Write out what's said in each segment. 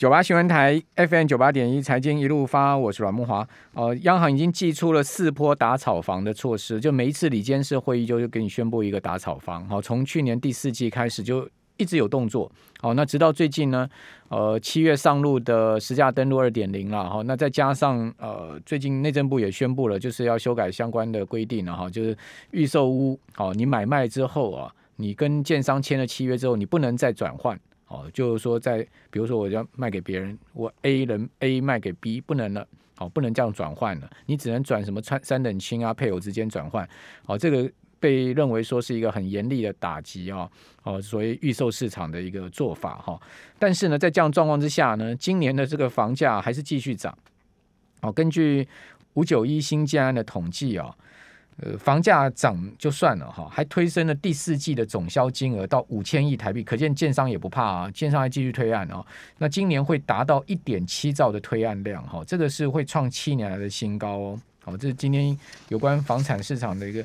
九八新闻台 FM 九八点一财经一路发，我是阮慕华。呃，央行已经祭出了四波打炒房的措施，就每一次理监事会议就就给你宣布一个打炒房。好，从去年第四季开始就一直有动作。好，那直到最近呢，呃，七月上路的实价登录二点零了。好，那再加上呃，最近内政部也宣布了，就是要修改相关的规定了。哈，就是预售屋，好，你买卖之后啊，你跟建商签了契约之后，你不能再转换。哦，就是说，在比如说，我要卖给别人，我 A 人 A 卖给 B，不能了，好，不能这样转换了，你只能转什么三三等亲啊，配偶之间转换，好，这个被认为说是一个很严厉的打击啊，哦，所谓预售市场的一个做法哈。但是呢，在这样状况之下呢，今年的这个房价还是继续涨。哦，根据五九一新建案的统计啊。呃，房价涨就算了哈，还推升了第四季的总销金额到五千亿台币，可见建商也不怕啊，建商还继续推案哦。那今年会达到一点七兆的推案量哈，这个是会创七年来的新高哦。好，这是今天有关房产市场的一个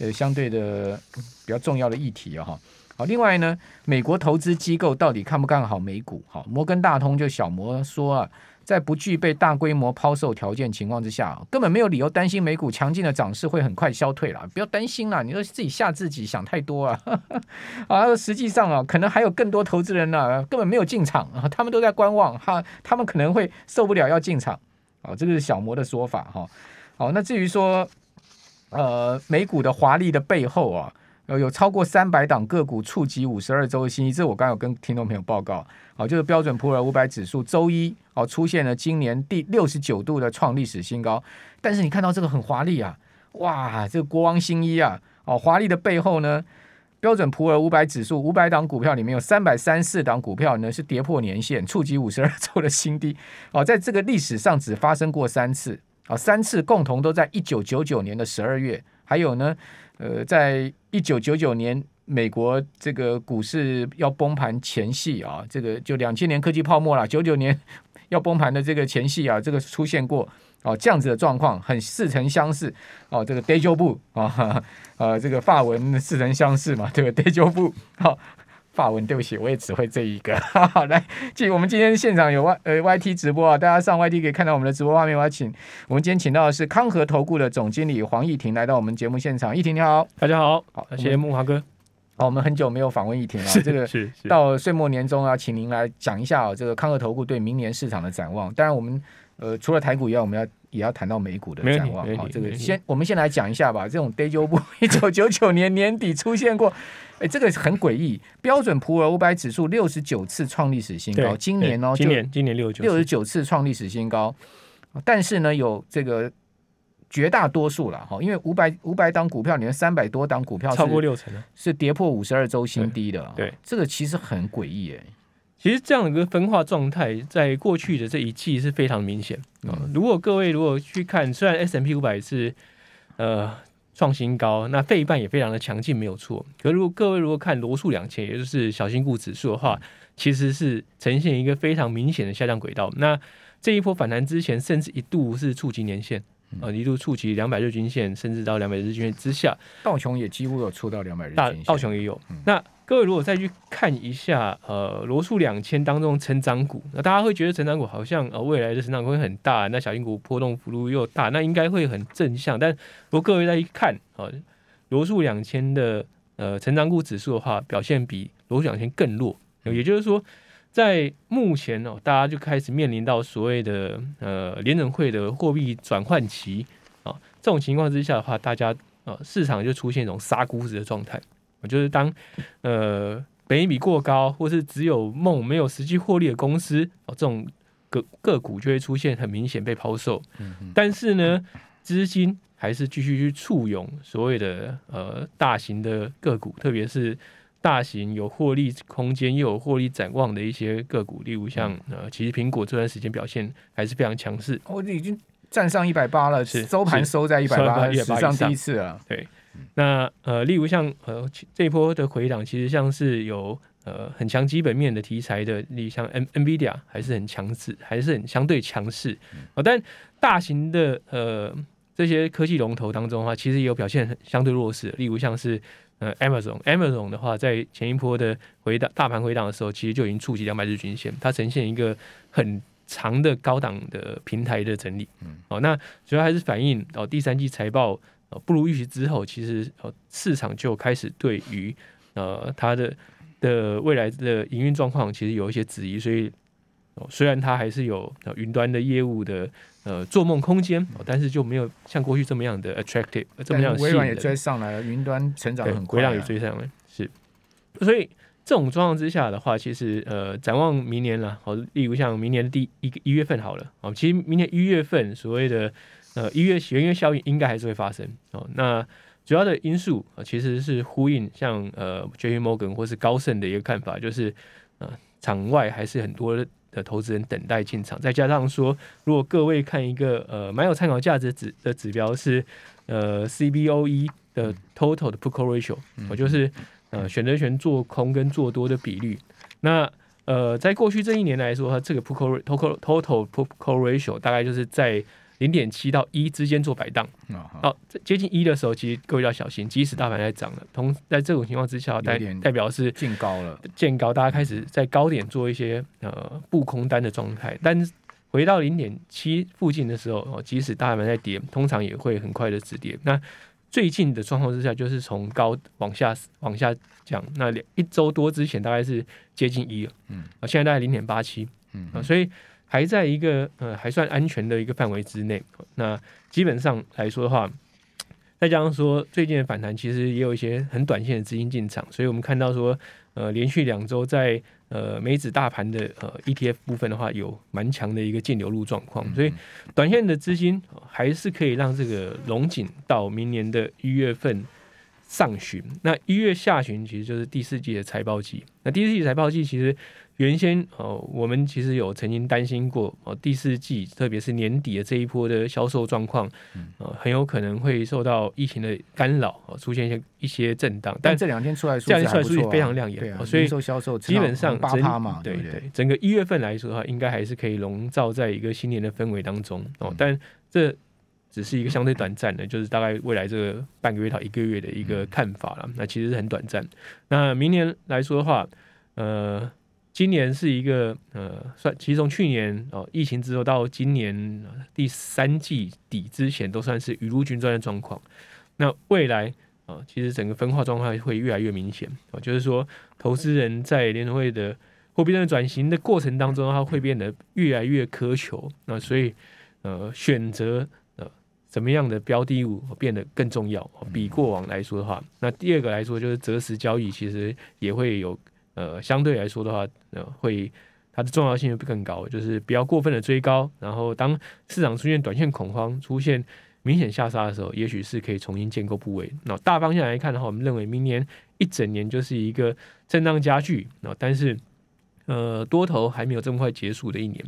呃相对的比较重要的议题哈。好，另外呢，美国投资机构到底看不看好美股？哈，摩根大通就小摩说啊。在不具备大规模抛售条件情况之下，根本没有理由担心美股强劲的涨势会很快消退了。不要担心啦，你说自己吓自己，想太多啊！啊，实际上啊，可能还有更多投资人呢、啊，根本没有进场啊，他们都在观望哈，他们可能会受不了要进场啊。这个是小摩的说法哈。好，那至于说呃美股的华丽的背后啊。有有超过三百档个股触及五十二周的新低，这我刚有跟听众朋友报告，好，就是标准普尔五百指数周一哦出现了今年第六十九度的创历史新高，但是你看到这个很华丽啊，哇，这个国王新衣啊，哦，华丽的背后呢，标准普尔五百指数五百档股票里面有三百三四档股票呢是跌破年线，触及五十二周的新低，哦，在这个历史上只发生过三次，啊，三次共同都在一九九九年的十二月，还有呢。呃，在一九九九年美国这个股市要崩盘前夕啊，这个就两千年科技泡沫了，九九年要崩盘的这个前夕啊，这个出现过哦，这样子的状况很似曾相识哦，这个 déjà vu 啊，呃，这个发文似曾相识嘛，对不对？déjà vu 好。法文，对不起，我也只会这一个。哈哈，来，继我们今天现场有 Y 呃 YT 直播啊，大家上 YT 可以看到我们的直播画面。我要请我们今天请到的是康和投顾的总经理黄义婷来到我们节目现场。义婷你好，大家好，好，谢谢木华哥。好，我们很久没有访问义婷了，这个 是到岁末年终啊，请您来讲一下哦，这个康和投顾对明年市场的展望。当然，我们呃除了台股以外，我们要也要谈到美股的展望。好，这个先我们先来讲一下吧。这种 déjà vu，一九九九年年底出现过。哎，这个很诡异。标准普尔五百指数六十九次创历史新高，今年哦，今年今年六十九六十九次创历史新高。但是呢，有这个绝大多数了哈，因为五百五百档股票里面三百多档股票超过六成是跌破五十二周新低的。对，这个其实很诡异哎。其实这样一个分化状态，在过去的这一季是非常明显。嗯，如果各位如果去看，虽然 S&P 五百是呃。创新高，那费半也非常的强劲，没有错。可如果各位如果看罗素两千，也就是小新股指数的话，其实是呈现一个非常明显的下降轨道。那这一波反弹之前，甚至一度是触及年线。呃，一度触及两百日均线，甚至到两百日均线之下，道琼也几乎有触到两百日均线。道琼也有。嗯、那各位如果再去看一下，呃，罗素两千当中成长股，那大家会觉得成长股好像呃未来的成长会很大，那小型股波动幅度又大，那应该会很正向。但如果各位再一看，呃，罗素两千的呃成长股指数的话，表现比罗素两千更弱，也就是说。在目前哦，大家就开始面临到所谓的呃联准会的货币转换期啊，这种情况之下的话，大家呃市场就出现一种杀估值的状态，就是当呃本益比过高，或是只有梦没有实际获利的公司哦，这种个个股就会出现很明显被抛售。嗯但是呢，资金还是继续去簇拥所谓的呃大型的个股，特别是。大型有获利空间又有获利展望的一些个股，例如像呃，其实苹果这段时间表现还是非常强势。哦，已经站上一百八了，是收盘收在一百八，史上第一次了。对，那呃，例如像呃这一波的回档，其实像是有呃很强基本面的题材的，例如像 N NVIDIA 还是很强势，还是很相对强势。哦，但大型的呃这些科技龙头当中的话，其实也有表现相对弱势，例如像是。呃，Amazon，Amazon 的话，在前一波的回档大盘回档的时候，其实就已经触及两百日均线，它呈现一个很长的高档的平台的整理。嗯，哦，那主要还是反映哦，第三季财报呃不如预期之后，其实呃市场就开始对于呃它的的未来的营运状况其实有一些质疑，所以哦虽然它还是有云端的业务的。呃，做梦空间，但是就没有像过去这么样的 attractive，这么样微软也追上来了，云端成长很快，啊，微软也追上来，是。所以这种状况之下的话，其实呃，展望明年了，好，例如像明年的第一个一月份好了，哦，其实明年一月份所谓的呃一月元月效应应该还是会发生哦。那主要的因素啊，其实是呼应像呃 JP Morgan 或是高盛的一个看法，就是呃场外还是很多。的投资人等待进场，再加上说，如果各位看一个呃蛮有参考价值指的指标是呃 CBOE 的 Total 的 Put Call Ratio，我、嗯、就是呃选择权做空跟做多的比率。那呃在过去这一年来说，它这个 Put Call Total Total Put Call Ratio 大概就是在。零点七到一之间做摆荡，好，接近一的时候，其实各位要小心。即使大盘在涨了，同在这种情况之下，代代表是见高了，见高，大家开始在高点做一些呃布空单的状态。但回到零点七附近的时候，哦，即使大盘在跌，通常也会很快的止跌。那最近的状况之下，就是从高往下往下降。那两一周多之前大概是接近一了，嗯，啊，现在大概零点八七，嗯，啊，所以。还在一个呃还算安全的一个范围之内，那基本上来说的话，再加上说最近的反弹其实也有一些很短线的资金进场，所以我们看到说呃连续两周在呃美指大盘的呃 ETF 部分的话有蛮强的一个净流入状况，所以短线的资金还是可以让这个龙井到明年的一月份上旬，那一月下旬其实就是第四季的财报季，那第四季财报季其实。原先哦，我们其实有曾经担心过哦，第四季特别是年底的这一波的销售状况，呃，很有可能会受到疫情的干扰，出现一些一些震荡。但这两天出来数据还不错，非常亮眼，啊、所以销售基本上八趴嘛，对对，对，整个一月份来说的话，应该还是可以笼罩在一个新年的氛围当中哦。但这只是一个相对短暂的，就是大概未来这个半个月到一个月的一个看法了。那其实是很短暂。那明年来说的话，呃。今年是一个呃，算其实从去年哦疫情之后到今年第三季底之前，都算是雨露均沾的状况。那未来啊，其实整个分化状况会越来越明显哦，就是说投资人在联储会的货币政策转型的过程当中，它会变得越来越苛求。那所以呃，选择呃怎么样的标的物变得更重要，比过往来说的话，那第二个来说就是择时交易，其实也会有。呃，相对来说的话，呃，会它的重要性会更高，就是不要过分的追高，然后当市场出现短线恐慌、出现明显下杀的时候，也许是可以重新建构部位。那大方向来看的话，我们认为明年一整年就是一个震荡加剧，那但是呃多头还没有这么快结束的一年。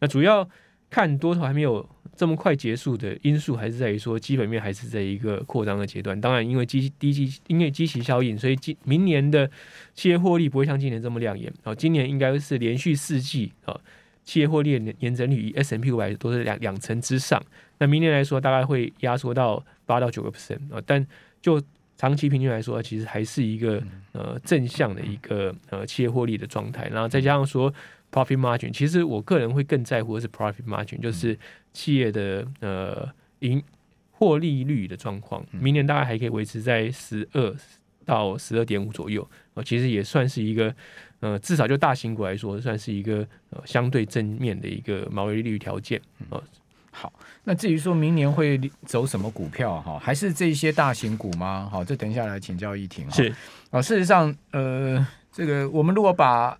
那主要看多头还没有。这么快结束的因素还是在于说，基本面还是在一个扩张的阶段。当然，因为基低基因为基期效应，所以今明年的企业获利不会像今年这么亮眼。哦，今年应该是连续四季啊，企业获利年年增率以 S&P 五百都是两两成之上。那明年来说，大概会压缩到八到九个 percent 啊。但就长期平均来说，其实还是一个呃正向的一个呃企业获利的状态。然后再加上说。Profit margin，其实我个人会更在乎的是 profit margin，就是企业的呃盈获利率的状况。明年大概还可以维持在十二到十二点五左右，呃，其实也算是一个呃，至少就大型股来说，算是一个呃相对正面的一个毛利率条件。呃，好，那至于说明年会走什么股票哈，还是这些大型股吗？好，这等一下来请教一婷。是啊，事实上，呃，这个我们如果把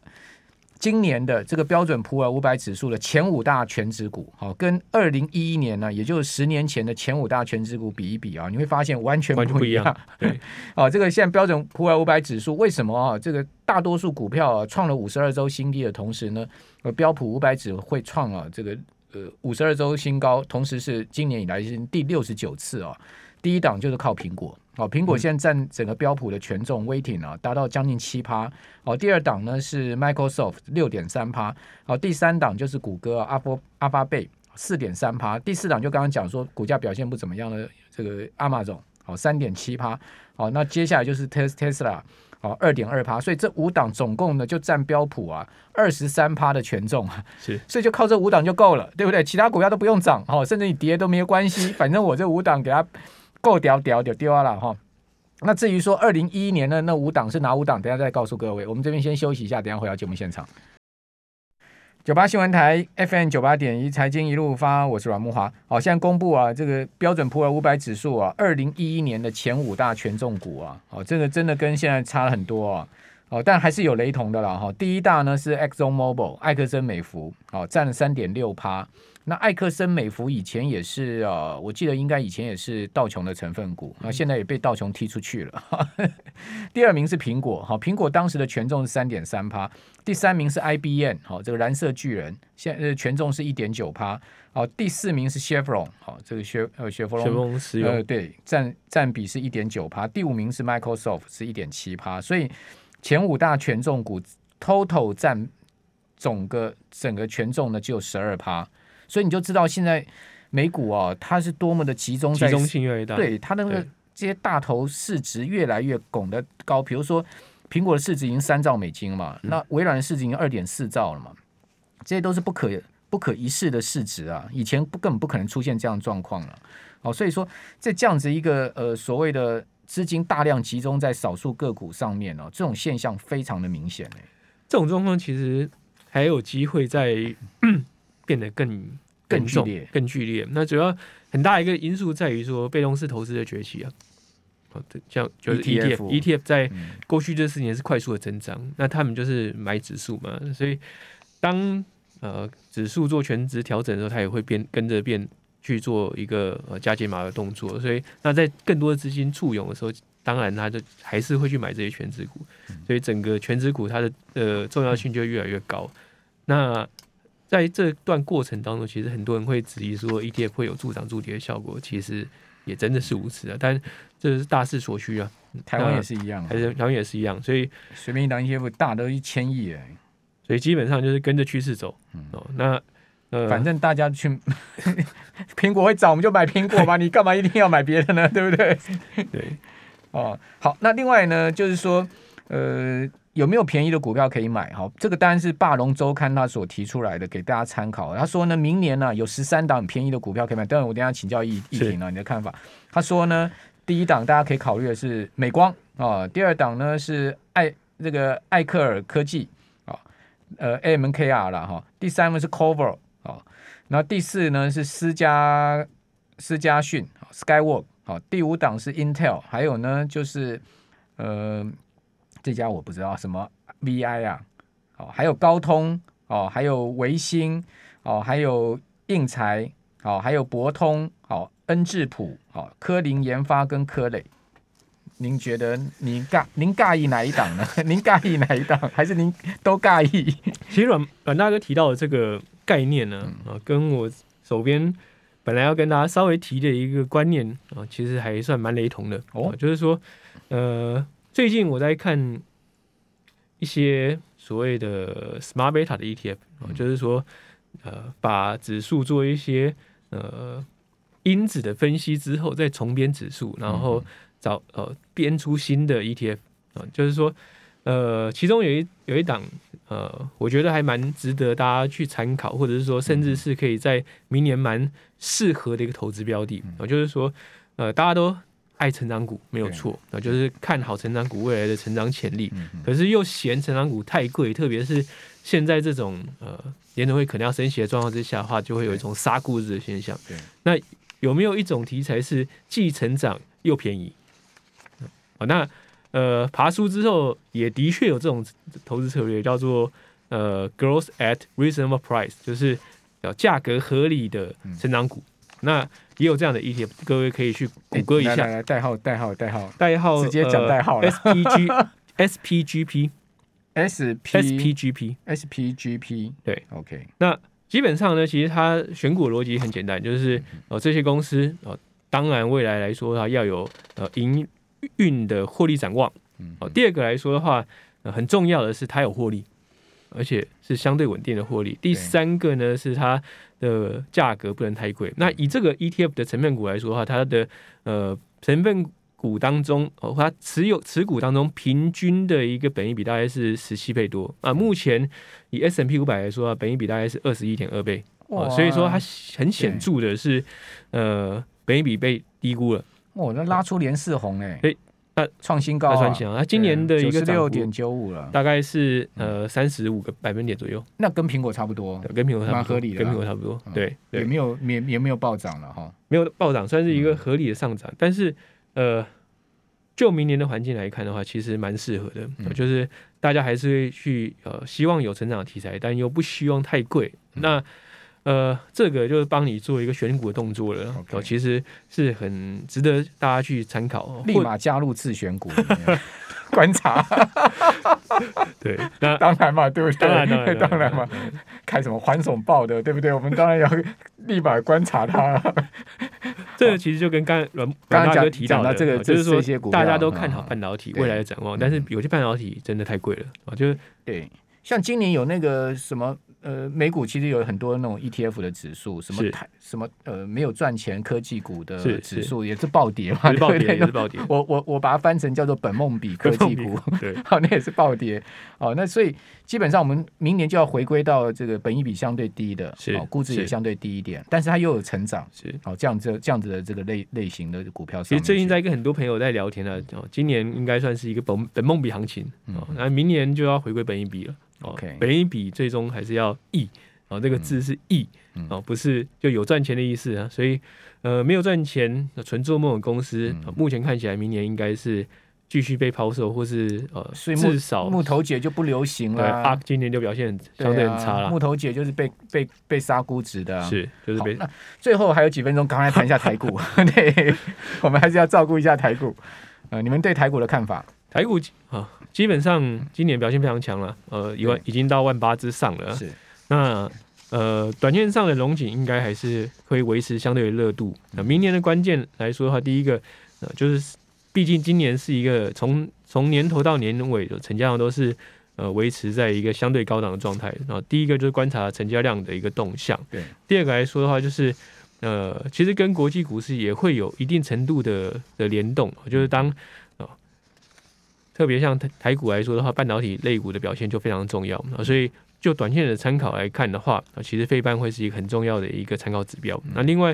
今年的这个标准普尔五百指数的前五大全指股，好，跟二零一一年呢，也就是十年前的前五大全指股比一比啊，你会发现完全不一样。对，哦，这个现在标准普尔五百指数为什么啊？这个大多数股票啊创了五十二周新低的同时呢，呃，标普五百指会创啊这个呃五十二周新高，同时是今年以来是第六十九次啊。第一档就是靠苹果，哦，苹果现在占整个标普的权重 weighting 啊，达到将近七趴。哦，第二档呢是 Microsoft 六点三趴，哦，第三档就是谷歌阿波阿发贝四点三趴，第四档就刚刚讲说股价表现不怎么样的这个 Amazon 好，三点七趴，哦，那接下来就是 Tesla，哦，二点二趴，所以这五档总共呢就占标普啊二十三趴的权重啊，是，所以就靠这五档就够了，对不对？其他股票都不用涨，哦，甚至你跌都没有关系，反正我这五档给它够屌屌就丢了哈。那至于说二零一一年的那五档是哪五档，等下再告诉各位。我们这边先休息一下，等下回到节目现场。九八新闻台 FM 九八点一财经一路发，我是阮木华。好，现在公布啊，这个标准普尔五百指数啊，二零一一年的前五大权重股啊，好，这个真的跟现在差了很多啊。哦，但还是有雷同的啦。哈，第一大呢是 Exxon Mobil 艾克森美孚，哦，占了三点六趴。那艾克森美孚以前也是啊，我记得应该以前也是道琼的成分股，那现在也被道琼踢出去了。第二名是苹果，好，苹果当时的权重是三点三趴。第三名是 IBM，好，这个蓝色巨人，现呃权重是一点九趴。好，第四名是 Chevron，好，这个雪呃雪佛龙，呃对，占占比是一点九趴。第五名是 Microsoft，是一点七趴。所以前五大权重股 total 占总个整个权重呢，只有十二趴。所以你就知道现在美股啊，它是多么的集中在，集中性越来越大，对它的那个这些大头市值越来越拱得高。比如说苹果的市值已经三兆美金嘛，嗯、那微软的市值已经二点四兆了嘛，这些都是不可不可一世的市值啊！以前不根本不可能出现这样状况了。哦，所以说在这样子一个呃所谓的资金大量集中在少数个股上面哦，这种现象非常的明显诶。这种状况其实还有机会在。变得更更剧烈，更剧烈。那主要很大一个因素在于说，被动式投资的崛起啊。好的，像就是 ETF，ETF 在过去这四年是快速的增长。那他们就是买指数嘛，所以当呃指数做全值调整的时候，它也会变跟着变去做一个呃加减码的动作。所以那在更多的资金簇拥的时候，当然他就还是会去买这些全值股。所以整个全值股它的呃重要性就越来越高。那在这段过程当中，其实很多人会质疑说 ETF 会有助涨助跌的效果，其实也真的是如此啊。但这是大势所趋啊，台湾也是一样，还是台湾也是一样，所以随便一档 ETF 大都一千亿哎，所以基本上就是跟着趋势走。嗯、哦，那呃，反正大家去 苹果会涨，我们就买苹果嘛，你干嘛一定要买别的呢？对不对？对，哦，好，那另外呢，就是说呃。有没有便宜的股票可以买？好，这个当然是霸龙周刊他所提出来的，给大家参考。他说呢，明年呢、啊、有十三档便宜的股票可以买。当然，我等下请教易易婷了，你的看法。他说呢，第一档大家可以考虑的是美光啊，第二档呢是艾这个艾克尔科技啊，呃 AMKR 了哈，第三个是 Cover 啊，那第四呢是思佳思佳讯 Skywork 好，第五档是 Intel，还有呢就是呃。这家我不知道什么 VI 啊，哦，还有高通哦，还有微星哦，还有应材哦，还有博通哦，恩智浦哦，科林研发跟科磊，您觉得您尬您尬意哪一档呢？您尬意哪一档？还是您都尬意？其实阮阮大哥提到的这个概念呢，啊、嗯，跟我手边本来要跟大家稍微提的一个观念啊，其实还算蛮雷同的哦，就是说呃。最近我在看一些所谓的 smart beta 的 ETF，啊，就是说，呃，把指数做一些呃因子的分析之后，再重编指数，然后找呃编出新的 ETF 啊，就是说，呃，其中有一有一档呃，我觉得还蛮值得大家去参考，或者是说，甚至是可以在明年蛮适合的一个投资标的啊，就是说，呃，大家都。爱成长股没有错，那就是看好成长股未来的成长潜力，可是又嫌成长股太贵，特别是现在这种呃联储会可能要升息的状况之下的话，就会有一种杀估值的现象。那有没有一种题材是既成长又便宜？哦，那呃爬梳之后也的确有这种投资策略，叫做呃 growth at reasonable price，就是叫价格合理的成长股。那也有这样的 ETF，各位可以去谷歌一下。来来，代号代号代号代号，直接讲代号了。SPG SPGP SPGP SPGP 对，OK。那基本上呢，其实它选股逻辑很简单，就是呃这些公司呃当然未来来说它要有呃营运的获利展望。哦，第二个来说的话，呃很重要的是它有获利。而且是相对稳定的获利。第三个呢，是它的价格不能太贵。那以这个 ETF 的成分股来说的话，它的呃成分股当中哦，它持有持股当中平均的一个本益比大概是十七倍多啊。目前以 S&P 五百来说啊，本益比大概是二十一点二倍哦，所以说它很显著的是呃，本益比被低估了。哦，那拉出连四红哎。欸那创新高啊！它今年的一个六点九五了，大概是呃三十五个百分点左右。那跟苹果差不多，跟苹果蛮合理的，跟苹果差不多。对，也没有也也没有暴涨了哈，没有暴涨，算是一个合理的上涨。但是呃，就明年的环境来看的话，其实蛮适合的，就是大家还是会去呃希望有成长的题材，但又不希望太贵。那呃，这个就是帮你做一个选股的动作了，哦 Okay.，其实是很值得大家去参考，立马加入自选股 观察。对，那 当然嘛，对不对？当然，当然，当然嘛，开什么环总报的，对不对？我们当然要立马观察它。这个其实就跟刚刚刚大哥提到的，这个就是说大家都看好半导体未来的展望，但是有些半导体真的太贵了啊，就是对，像今年有那个什么。呃，美股其实有很多那种 ETF 的指数，什么台什么呃没有赚钱科技股的指数也是暴跌嘛，暴跌也是暴跌。我我我把它翻成叫做本梦比科技股，对，好，那也是暴跌。哦，那所以基本上我们明年就要回归到这个本益比相对低的，是估值也相对低一点，但是它又有成长，是好这样子这样子的这个类类型的股票。其实最近在跟很多朋友在聊天呢，哦，今年应该算是一个本本梦比行情，哦，那明年就要回归本益比了。OK，本一笔最终还是要 E。哦，这个字是“益”哦，不是就有赚钱的意思啊。所以，呃，没有赚钱、纯做梦的公司，目前看起来明年应该是继续被抛售，或是呃，至少木头姐就不流行了。啊，今年就表现相对很差了。木头姐就是被被被杀估值的，是就是被。那最后还有几分钟，赶快谈一下台股。对，我们还是要照顾一下台股。呃，你们对台股的看法？台股啊，基本上今年表现非常强了。呃，一万已经到万八之上了。是。那呃，短线上的龙井应该还是会维持相对的热度。那明年的关键来说的话，第一个呃就是，毕竟今年是一个从从年头到年尾的成交量都是呃维持在一个相对高档的状态。然后第一个就是观察成交量的一个动向。对。第二个来说的话，就是呃，其实跟国际股市也会有一定程度的的联动。就是当呃，特别像台台股来说的话，半导体类股的表现就非常重要。啊，所以。就短线的参考来看的话，啊，其实费半会是一个很重要的一个参考指标。那另外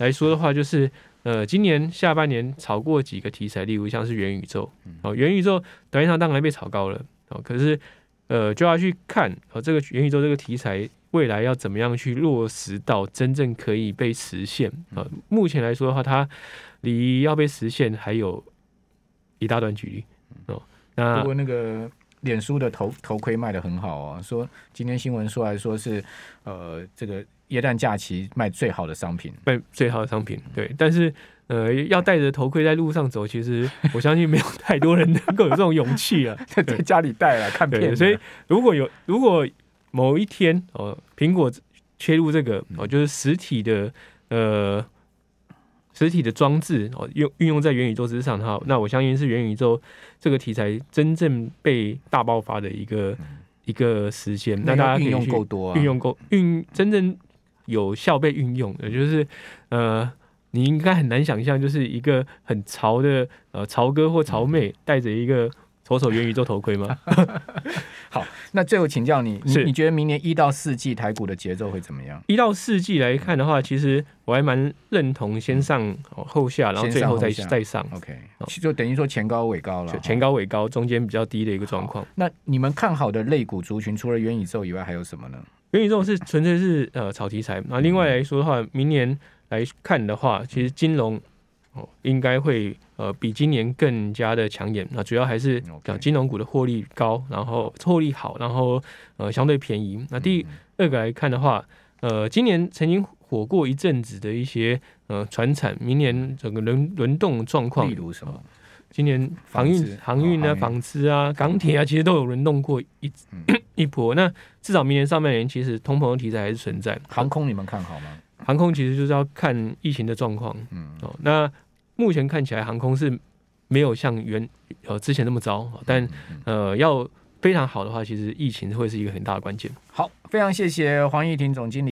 来说的话，就是呃，今年下半年炒过几个题材，例如像是元宇宙，哦，元宇宙短线上当然被炒高了，哦，可是呃，就要去看哦，这个元宇宙这个题材未来要怎么样去落实到真正可以被实现啊？目前来说的话，它离要被实现还有一大段距离哦。那不过那个。脸书的头头盔卖的很好哦，说今天新闻出来说是，呃，这个耶诞假期卖最好的商品，卖最好的商品，对。但是，呃，要戴着头盔在路上走，其实我相信没有太多人能够有这种勇气啊，在家里戴了看片。所以，如果有如果某一天哦，呃，苹果切入这个哦，就是实体的呃。实体的装置哦，用运用在元宇宙之上哈，那我相信是元宇宙这个题材真正被大爆发的一个、嗯、一个时间。那大家运用够多，运用够运真正有效被运用的，就是呃，你应该很难想象，就是一个很潮的呃潮哥或潮妹戴着一个。左手元宇宙头盔吗？好，那最后请教你，你你觉得明年一到四季台股的节奏会怎么样？一到四季来看的话，其实我还蛮认同先上后下，然后最后再再上。OK，就等于说前高尾高了，前高尾高，中间比较低的一个状况。那你们看好的类股族群，除了元宇宙以外，还有什么呢？元宇宙是纯粹是呃炒题材。那另外来说的话，明年来看的话，其实金融。哦，应该会呃比今年更加的抢眼。那主要还是讲金融股的获利高，然后获利好，然后呃相对便宜。那第二个来看的话，呃，今年曾经火过一阵子的一些呃传产，明年整个轮轮动状况，例如什么？今年航运、航运啊、纺织啊、钢铁啊，其实都有轮动过一 一波。那至少明年上半年，其实通膨的题材还是存在。航空你们看好吗？航空其实就是要看疫情的状况。嗯，哦，那。目前看起来航空是没有像原呃之前那么糟，但呃要非常好的话，其实疫情会是一个很大的关键。好，非常谢谢黄玉婷总经理。